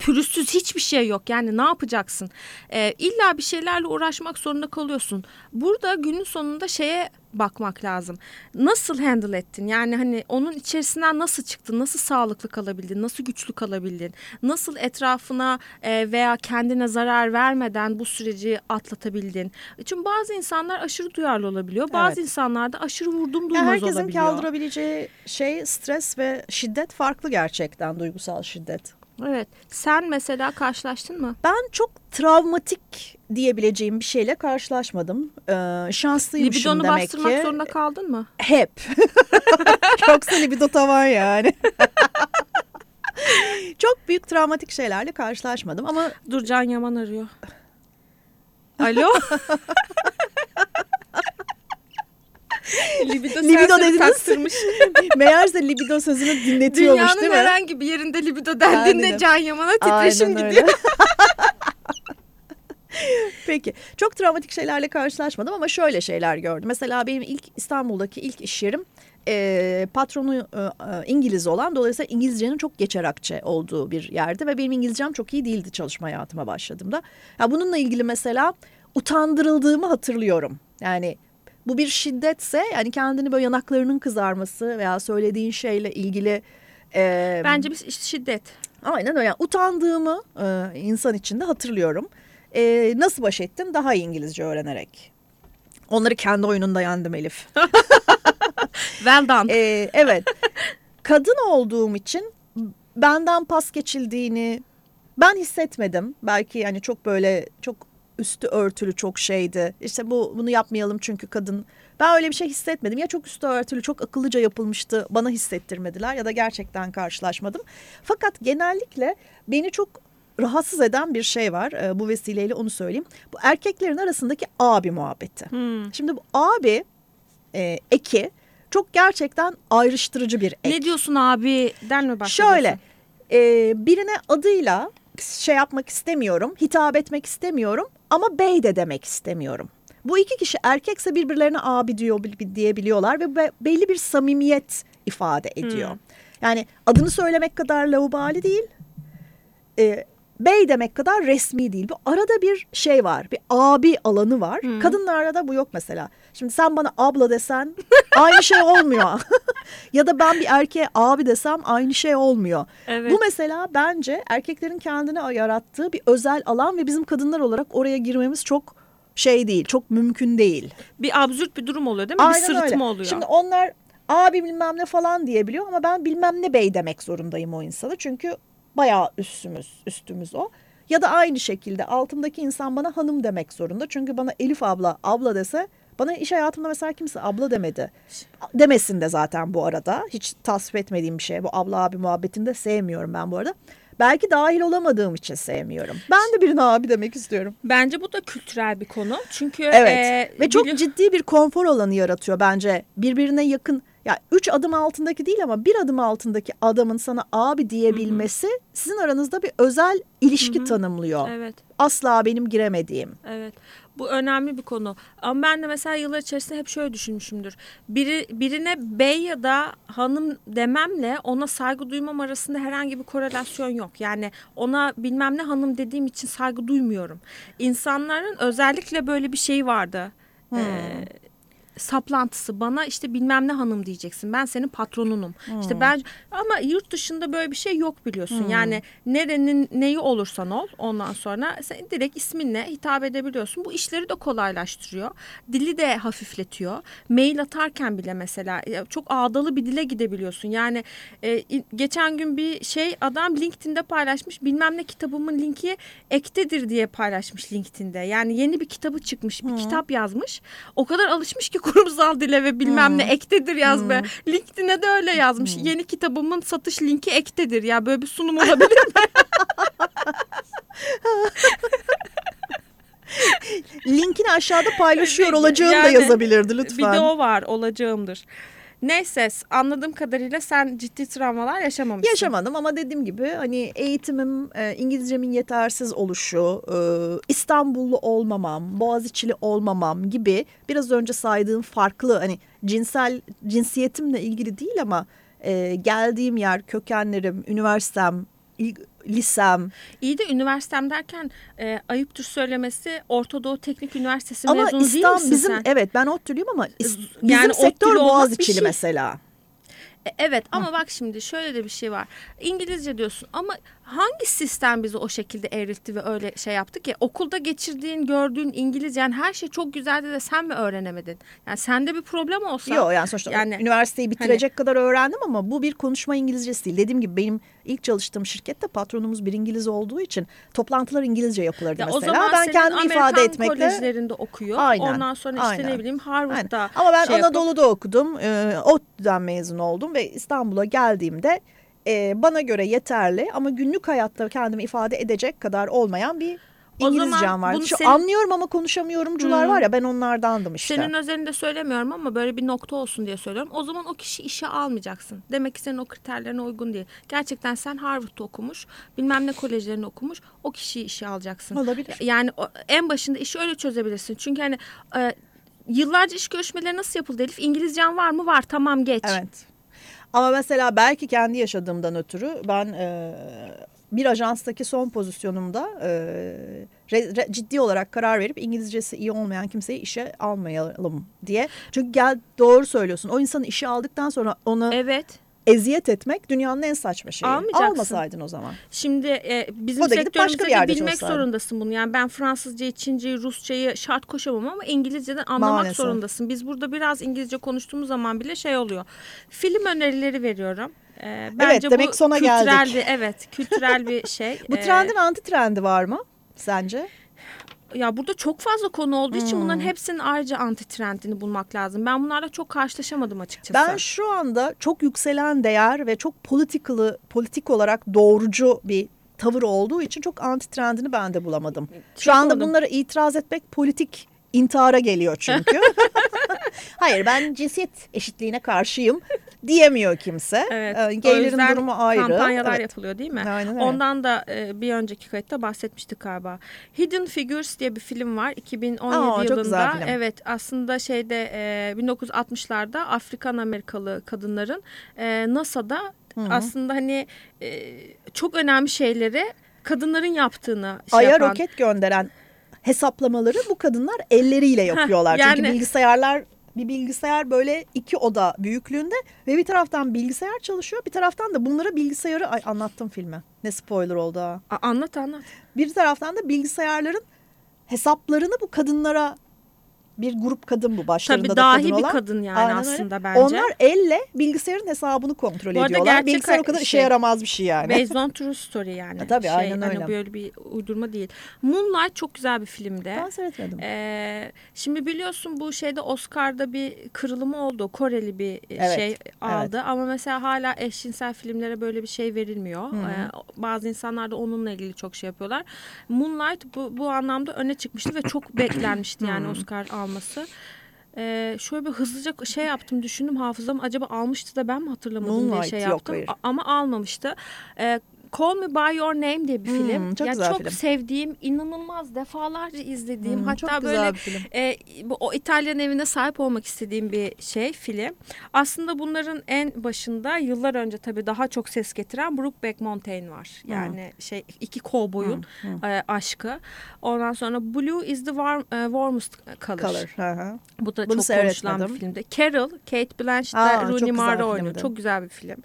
Speaker 1: Pürüzsüz hiçbir şey yok. Yani ne yapacaksın? Ee, illa bir şeylerle uğraşmak zorunda kalıyorsun. Burada günün sonunda şeye bakmak lazım. Nasıl handle ettin? Yani hani onun içerisinden nasıl çıktın? Nasıl sağlıklı kalabildin? Nasıl güçlü kalabildin? Nasıl etrafına e, veya kendine zarar vermeden bu süreci atlatabildin? Çünkü bazı insanlar aşırı duyarlı olabiliyor. Bazı
Speaker 2: Evet.
Speaker 1: insanlar da aşırı vurdum duymaz
Speaker 2: Yani herkesin
Speaker 1: olabiliyor.
Speaker 2: kaldırabileceği şey stres ve şiddet farklı gerçekten duygusal şiddet.
Speaker 1: Evet. Sen mesela karşılaştın mı?
Speaker 2: Ben çok travmatik diyebileceğim bir şeyle karşılaşmadım. Ee, şanslıymışım
Speaker 1: Libidonu
Speaker 2: demek
Speaker 1: bastırmak
Speaker 2: ki.
Speaker 1: zorunda kaldın mı?
Speaker 2: Hep. Yoksa libido tavan yani. çok büyük travmatik şeylerle karşılaşmadım ama
Speaker 1: Dur Can Yaman arıyor. Alo. libido,
Speaker 2: Libido dediniz.
Speaker 1: taktırmış.
Speaker 2: meğerse libido sözünü dinletiyormuş
Speaker 1: Dünyanın
Speaker 2: değil mi?
Speaker 1: herhangi bir yerinde libido dendiğinde
Speaker 2: Aynen.
Speaker 1: Can Yaman'a titreşim
Speaker 2: Aynen
Speaker 1: gidiyor.
Speaker 2: Peki çok travmatik şeylerle karşılaşmadım ama şöyle şeyler gördüm. Mesela benim ilk İstanbul'daki ilk iş yerim e, patronu e, İngiliz olan dolayısıyla İngilizcenin çok geçer akçe olduğu bir yerde ve benim İngilizcem çok iyi değildi çalışma hayatıma başladığımda. Ya bununla ilgili mesela utandırıldığımı hatırlıyorum. Yani bu bir şiddetse yani kendini böyle yanaklarının kızarması veya söylediğin şeyle ilgili e,
Speaker 1: Bence bir şiddet.
Speaker 2: Aynen öyle. Yani utandığımı e, insan içinde hatırlıyorum. E, nasıl baş ettim? Daha iyi İngilizce öğrenerek. Onları kendi oyununda yendim Elif.
Speaker 1: Well done.
Speaker 2: E, evet. Kadın olduğum için benden pas geçildiğini ben hissetmedim. Belki yani çok böyle çok üstü örtülü çok şeydi. İşte bu bunu yapmayalım çünkü kadın. Ben öyle bir şey hissetmedim. Ya çok üstü örtülü, çok akıllıca yapılmıştı. Bana hissettirmediler ya da gerçekten karşılaşmadım. Fakat genellikle beni çok rahatsız eden bir şey var. Ee, bu vesileyle onu söyleyeyim. Bu erkeklerin arasındaki abi muhabbeti.
Speaker 1: Hmm.
Speaker 2: Şimdi bu abi e, eki çok gerçekten ayrıştırıcı bir ek.
Speaker 1: Ne diyorsun abiden mi bahsediyorsun?
Speaker 2: Şöyle e, birine adıyla şey yapmak istemiyorum, hitap etmek istemiyorum ama bey de demek istemiyorum. Bu iki kişi erkekse birbirlerine abi diyor diyebiliyorlar ve be- belli bir samimiyet ifade ediyor.
Speaker 1: Hmm.
Speaker 2: Yani adını söylemek kadar laubali değil, e, bey demek kadar resmi değil. Bu arada bir şey var, bir abi alanı var.
Speaker 1: Hmm.
Speaker 2: Kadınlarda da bu yok mesela. Şimdi sen bana abla desen aynı şey olmuyor. ya da ben bir erkeğe abi desem aynı şey olmuyor.
Speaker 1: Evet.
Speaker 2: Bu mesela bence erkeklerin kendine yarattığı bir özel alan ve bizim kadınlar olarak oraya girmemiz çok şey değil, çok mümkün değil.
Speaker 1: bir absürt bir durum oluyor değil mi? bir sırıtma
Speaker 2: öyle.
Speaker 1: oluyor.
Speaker 2: Şimdi onlar abi bilmem ne falan diyebiliyor ama ben bilmem ne bey demek zorundayım o insana. Çünkü bayağı üstümüz, üstümüz o. Ya da aynı şekilde altımdaki insan bana hanım demek zorunda. Çünkü bana Elif abla, abla dese bana iş hayatımda mesela kimse abla demedi. Demesin de zaten bu arada. Hiç tasvip etmediğim bir şey. Bu abla abi muhabbetini de sevmiyorum ben bu arada. Belki dahil olamadığım için sevmiyorum. Ben de birine abi demek istiyorum.
Speaker 1: Bence bu da kültürel bir konu. Çünkü
Speaker 2: Evet
Speaker 1: e,
Speaker 2: ve çok ciddi bir konfor alanı yaratıyor bence. Birbirine yakın ya üç adım altındaki değil ama bir adım altındaki adamın sana abi diyebilmesi sizin aranızda bir özel ilişki tanımlıyor.
Speaker 1: Evet.
Speaker 2: Asla benim giremediğim.
Speaker 1: Evet. Bu önemli bir konu. Ama ben de mesela yıllar içerisinde hep şöyle düşünmüşümdür. Biri, birine bey ya da hanım dememle ona saygı duymam arasında herhangi bir korelasyon yok. Yani ona bilmem ne hanım dediğim için saygı duymuyorum. İnsanların özellikle böyle bir şey vardı. Ee, saplantısı bana işte bilmem ne hanım diyeceksin. Ben senin patronunum. İşte ben ama yurt dışında böyle bir şey yok biliyorsun. Yani nerenin neyi olursan ol ondan sonra sen direkt isminle hitap edebiliyorsun. Bu işleri de kolaylaştırıyor. Dili de hafifletiyor. Mail atarken bile mesela ya çok ağdalı bir dile gidebiliyorsun. Yani e, geçen gün bir şey adam LinkedIn'de paylaşmış. Bilmem ne kitabımın linki ektedir diye paylaşmış LinkedIn'de. Yani yeni bir kitabı çıkmış. Bir kitap yazmış. O kadar alışmış ki kurumsal dile ve bilmem ne ektedir yazmaya. LinkedIn'e de öyle yazmış. Yeni kitabımın satış linki ektedir. Ya böyle bir sunum olabilir mi?
Speaker 2: Linkini aşağıda paylaşıyor olacağım da
Speaker 1: Yani
Speaker 2: yazabilirdi lütfen.
Speaker 1: Bir de o var olacağımdır. Neyse anladığım kadarıyla sen ciddi travmalar yaşamamışsın.
Speaker 2: Yaşamadım ama dediğim gibi hani eğitimim, e, İngilizcemin yetersiz oluşu, e, İstanbullu olmamam, Boğaziçi'li olmamam gibi biraz önce saydığım farklı hani cinsel cinsiyetimle ilgili değil ama e, geldiğim yer, kökenlerim, üniversitem, lisem
Speaker 1: İyi de üniversitem derken e, ayıptır söylemesi Orta Doğu Teknik Üniversitesi
Speaker 2: ama
Speaker 1: mezunu değil
Speaker 2: İstanbul
Speaker 1: misin
Speaker 2: bizim
Speaker 1: sen?
Speaker 2: evet ben ODTÜ'lüyüm ama is- bizim
Speaker 1: Yani
Speaker 2: sektör Boğaziçi'li
Speaker 1: şey.
Speaker 2: mesela.
Speaker 1: E, Evet ama bak şimdi şöyle de bir şey var. İngilizce diyorsun ama hangi sistem bizi o şekilde evriltti ve öyle şey yaptı ki? Okulda geçirdiğin, gördüğün İngilizce yani her şey çok güzeldi de sen mi öğrenemedin? Yani sende bir problem olsa.
Speaker 2: Yok yani sonuçta
Speaker 1: Yani
Speaker 2: üniversiteyi bitirecek kadar öğrendim ama bu bir konuşma İngilizcesi değil. Dediğim gibi benim ilk çalıştığım şirkette patronumuz bir İngiliz olduğu için toplantılar İngilizce yapılırdı
Speaker 1: Ya o
Speaker 2: mesela.
Speaker 1: zaman
Speaker 2: ben kendimi
Speaker 1: Amerikan
Speaker 2: ifade etmekle
Speaker 1: kolejlerinde okuyor.
Speaker 2: Aynen,
Speaker 1: Ondan sonra işte
Speaker 2: aynen.
Speaker 1: ne bileyim Harvard'da
Speaker 2: Aynen. Ama ben
Speaker 1: şey yapıp-
Speaker 2: Anadolu'da okudum. E, ODTÜ'den mezun oldum ve İstanbul'a geldiğimde e, bana göre yeterli ama günlük hayatta kendimi ifade edecek kadar olmayan bir İngilizcem var. Şu
Speaker 1: senin-
Speaker 2: anlıyorum ama konuşamıyorumcular
Speaker 1: Hmm.
Speaker 2: var ya ben onlardandım işte.
Speaker 1: Senin özelinde söylemiyorum ama böyle bir nokta olsun diye söylüyorum. O zaman o kişi işe almayacaksın. Demek ki senin o kriterlerine uygun değil. Gerçekten sen Harvard'da okumuş, bilmem ne kolejlerini okumuş, o kişiyi işe alacaksın.
Speaker 2: Olabilir.
Speaker 1: Yani en başında işi öyle çözebilirsin. Çünkü hani e, yıllarca iş görüşmeleri nasıl yapıldı Elif? İngilizcen var mı? Var. Tamam geç.
Speaker 2: Evet. Ama mesela belki kendi yaşadığımdan ötürü ben e, bir ajanstaki son pozisyonumda e, re- re- ciddi olarak karar verip İngilizcesi iyi olmayan kimseyi işe almayalım diye. Çünkü gel doğru söylüyorsun. O insanı işe aldıktan sonra onu
Speaker 1: Evet.
Speaker 2: Eziyet etmek dünyanın en saçma şeyi.
Speaker 1: Almayacaksın.
Speaker 2: Almasaydın o zaman.
Speaker 1: Şimdi e, bizim
Speaker 2: O da gidip başka bir
Speaker 1: sektörümüzde bilmek
Speaker 2: çalışsaydın.
Speaker 1: zorundasın bunu. Yani ben Fransızcayı, Çinceyi, Rusçayı şart koşamam ama İngilizceden anlamak
Speaker 2: Maalesef.
Speaker 1: zorundasın. Biz burada biraz İngilizce konuştuğumuz zaman bile şey oluyor. Film önerileri veriyorum. E, bence
Speaker 2: demek
Speaker 1: bu
Speaker 2: sona
Speaker 1: kültürel
Speaker 2: geldik.
Speaker 1: bir evet kültürel bir şey.
Speaker 2: Bu
Speaker 1: E,
Speaker 2: trendin anti trendi var mı sence?
Speaker 1: Ya burada çok fazla konu olduğu için
Speaker 2: Hmm.
Speaker 1: bunların hepsinin ayrıca anti trendini bulmak lazım. Ben bunlarla çok karşılaşamadım açıkçası.
Speaker 2: Ben şu anda çok yükselen değer ve çok politikalı, politik olarak doğrucu bir tavır olduğu için çok anti trendini ben de bulamadım. Şu
Speaker 1: Çok
Speaker 2: anda
Speaker 1: oldum.
Speaker 2: bunlara itiraz etmek politik intihara geliyor çünkü. Hayır ben cinsiyet eşitliğine karşıyım diyemiyor kimse.
Speaker 1: Evet. Yüzden
Speaker 2: durumu ayrı.
Speaker 1: Kampanyalar
Speaker 2: Evet.
Speaker 1: yapılıyor değil mi?
Speaker 2: Aynen öyle.
Speaker 1: Ondan da e, bir önceki kayıtta bahsetmiştik galiba. Hidden Figures diye bir film var 2017
Speaker 2: Aa,
Speaker 1: yılında. Evet aslında şeyde e, 1960'larda Afrikan Amerikalı kadınların e, NASA'da aslında hani e, çok önemli şeyleri kadınların yaptığını şey
Speaker 2: Ay'a
Speaker 1: yapan.
Speaker 2: roket gönderen hesaplamaları bu kadınlar elleriyle yapıyorlar. Çünkü
Speaker 1: yani-
Speaker 2: bilgisayarlar bir bilgisayar böyle iki oda büyüklüğünde ve bir taraftan bilgisayar çalışıyor bir taraftan da bunlara bilgisayarı ay anlattım filmi. Ne spoiler oldu ha.
Speaker 1: A- anlat anlat.
Speaker 2: Bir taraftan da bilgisayarların hesaplarını bu kadınlara bir grup kadın bu başlarında
Speaker 1: Tabii
Speaker 2: da
Speaker 1: dahi
Speaker 2: kadın
Speaker 1: bir
Speaker 2: olan.
Speaker 1: kadın yani
Speaker 2: Aynen öyle.
Speaker 1: aslında bence.
Speaker 2: Onlar elle bilgisayarın hesabını kontrol
Speaker 1: Bu
Speaker 2: ediyorlar. Bilgisayar o kadar işe
Speaker 1: şey-
Speaker 2: yaramaz bir şey yani.
Speaker 1: Based on true story yani.
Speaker 2: Ha, tabii,
Speaker 1: şey,
Speaker 2: aynen
Speaker 1: hani
Speaker 2: öyle.
Speaker 1: böyle bir uydurma değil. Moonlight çok güzel bir filmdi.
Speaker 2: Ben seyretmedim.
Speaker 1: Ee, şimdi biliyorsun bu şeyde Oscar'da bir kırılımı oldu. Koreli bir
Speaker 2: Evet,
Speaker 1: şey aldı ama mesela hala eşcinsel filmlere böyle bir şey verilmiyor. Ee, bazı insanlar da onunla ilgili çok şey yapıyorlar. Moonlight bu, bu anlamda öne çıkmıştı ve çok beklenmişti yani Oscar alması. Ee, şöyle bir hızlıca şey yaptım düşündüm hafızam acaba almıştı da ben mi hatırlamadım diye
Speaker 2: Moonlight
Speaker 1: şey
Speaker 2: yok,
Speaker 1: yaptım
Speaker 2: hayır.
Speaker 1: A- ama almamıştı. Ee, Call Me By Your Name diye bir
Speaker 2: Hmm,
Speaker 1: film.
Speaker 2: çok
Speaker 1: ya
Speaker 2: güzel
Speaker 1: çok
Speaker 2: film.
Speaker 1: sevdiğim, inanılmaz defalarca izlediğim
Speaker 2: Hmm,
Speaker 1: hatta
Speaker 2: çok
Speaker 1: böyle
Speaker 2: film.
Speaker 1: e, bu, o İtalyan evine sahip olmak istediğim bir şey film. Aslında bunların en başında yıllar önce tabii daha çok ses getiren Brookback Mountain var. Yani şey iki kovboyun e, aşkı. Ondan sonra Blue is the warm, e, warmest color.
Speaker 2: Color. Hı hı.
Speaker 1: Bu da
Speaker 2: Bunu
Speaker 1: çok konuşulan bir filmde. Carol, Kate Blanchett
Speaker 2: Aa,
Speaker 1: Rooney Mara oynuyor.
Speaker 2: filmdi.
Speaker 1: Çok güzel bir film.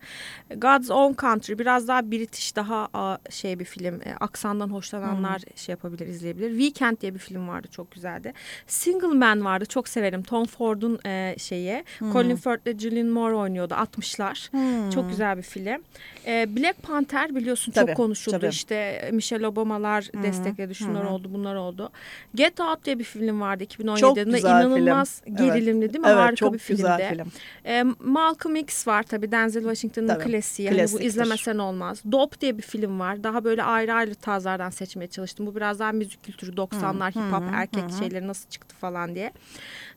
Speaker 1: God's Own Country biraz daha British, daha şey bir film. E, aksandan hoşlananlar şey yapabilir, izleyebilir. Weekend diye bir film vardı çok güzeldi. Single Man vardı çok severim. Tom Ford'un e, şeyi. Colin Firth ile Julianne Moore oynuyordu 60'lar. Çok güzel bir film. E, Black Panther biliyorsun
Speaker 2: Tabii,
Speaker 1: çok konuşuldu.
Speaker 2: tabii.
Speaker 1: İşte Michelle Obama'lar destekledi. Şunlar oldu, bunlar oldu. Get Out diye bir film vardı 2017
Speaker 2: Çok
Speaker 1: yılında.
Speaker 2: güzel film.
Speaker 1: İnanılmaz
Speaker 2: Evet.
Speaker 1: gerilimli değil mi?
Speaker 2: Evet,
Speaker 1: Harika
Speaker 2: çok
Speaker 1: bir filmdi.
Speaker 2: güzel film.
Speaker 1: E, Malcolm X var tabii Denzel Washington'ın klasiği. Hani bu izlemesen olmaz. Dope diye bir film var. Daha böyle ayrı ayrı tarzlardan seçmeye çalıştım. Bu biraz daha müzik kültürü 90'lar hip hop erkek şeyleri nasıl çıktı falan diye.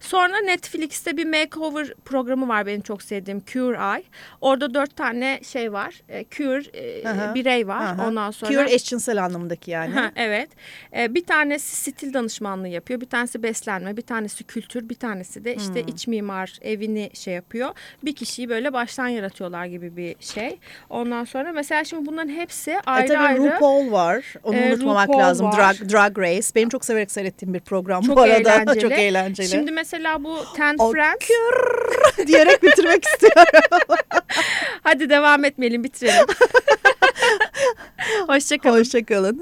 Speaker 1: Sonra Netflix'te bir makeover programı var benim çok sevdiğim Cure Eye. Orada dört tane şey var. E, Cure e,
Speaker 2: Aha.
Speaker 1: birey var.
Speaker 2: Aha.
Speaker 1: Ondan sonra
Speaker 2: Cure eşcinsel anlamındaki yani.
Speaker 1: Evet. Ee, bir tanesi stil danışmanlığı yapıyor. Bir tanesi beslenme, bir tanesi kültür, bir tanesi de işte
Speaker 2: Hmm.
Speaker 1: iç mimar evini şey yapıyor. Bir kişiyi böyle baştan yaratıyorlar gibi bir şey. Ondan sonra mesela şimdi bunların hepsi
Speaker 2: E
Speaker 1: ayrı
Speaker 2: tabii
Speaker 1: ayrı.
Speaker 2: RuPaul var. Onu
Speaker 1: Ee,
Speaker 2: unutmamak
Speaker 1: RuPaul
Speaker 2: lazım.
Speaker 1: var.
Speaker 2: Drag, Drag Race. Benim çok severek seyrettiğim bir program
Speaker 1: Çok
Speaker 2: bu arada.
Speaker 1: eğlenceli.
Speaker 2: çok eğlenceli.
Speaker 1: Şimdi mesela bu Ten
Speaker 2: O
Speaker 1: Friends.
Speaker 2: diyerek bitirmek istiyorum.
Speaker 1: Hadi devam etmeyelim bitirelim. Hoşçakalın.
Speaker 2: Hoşçakalın.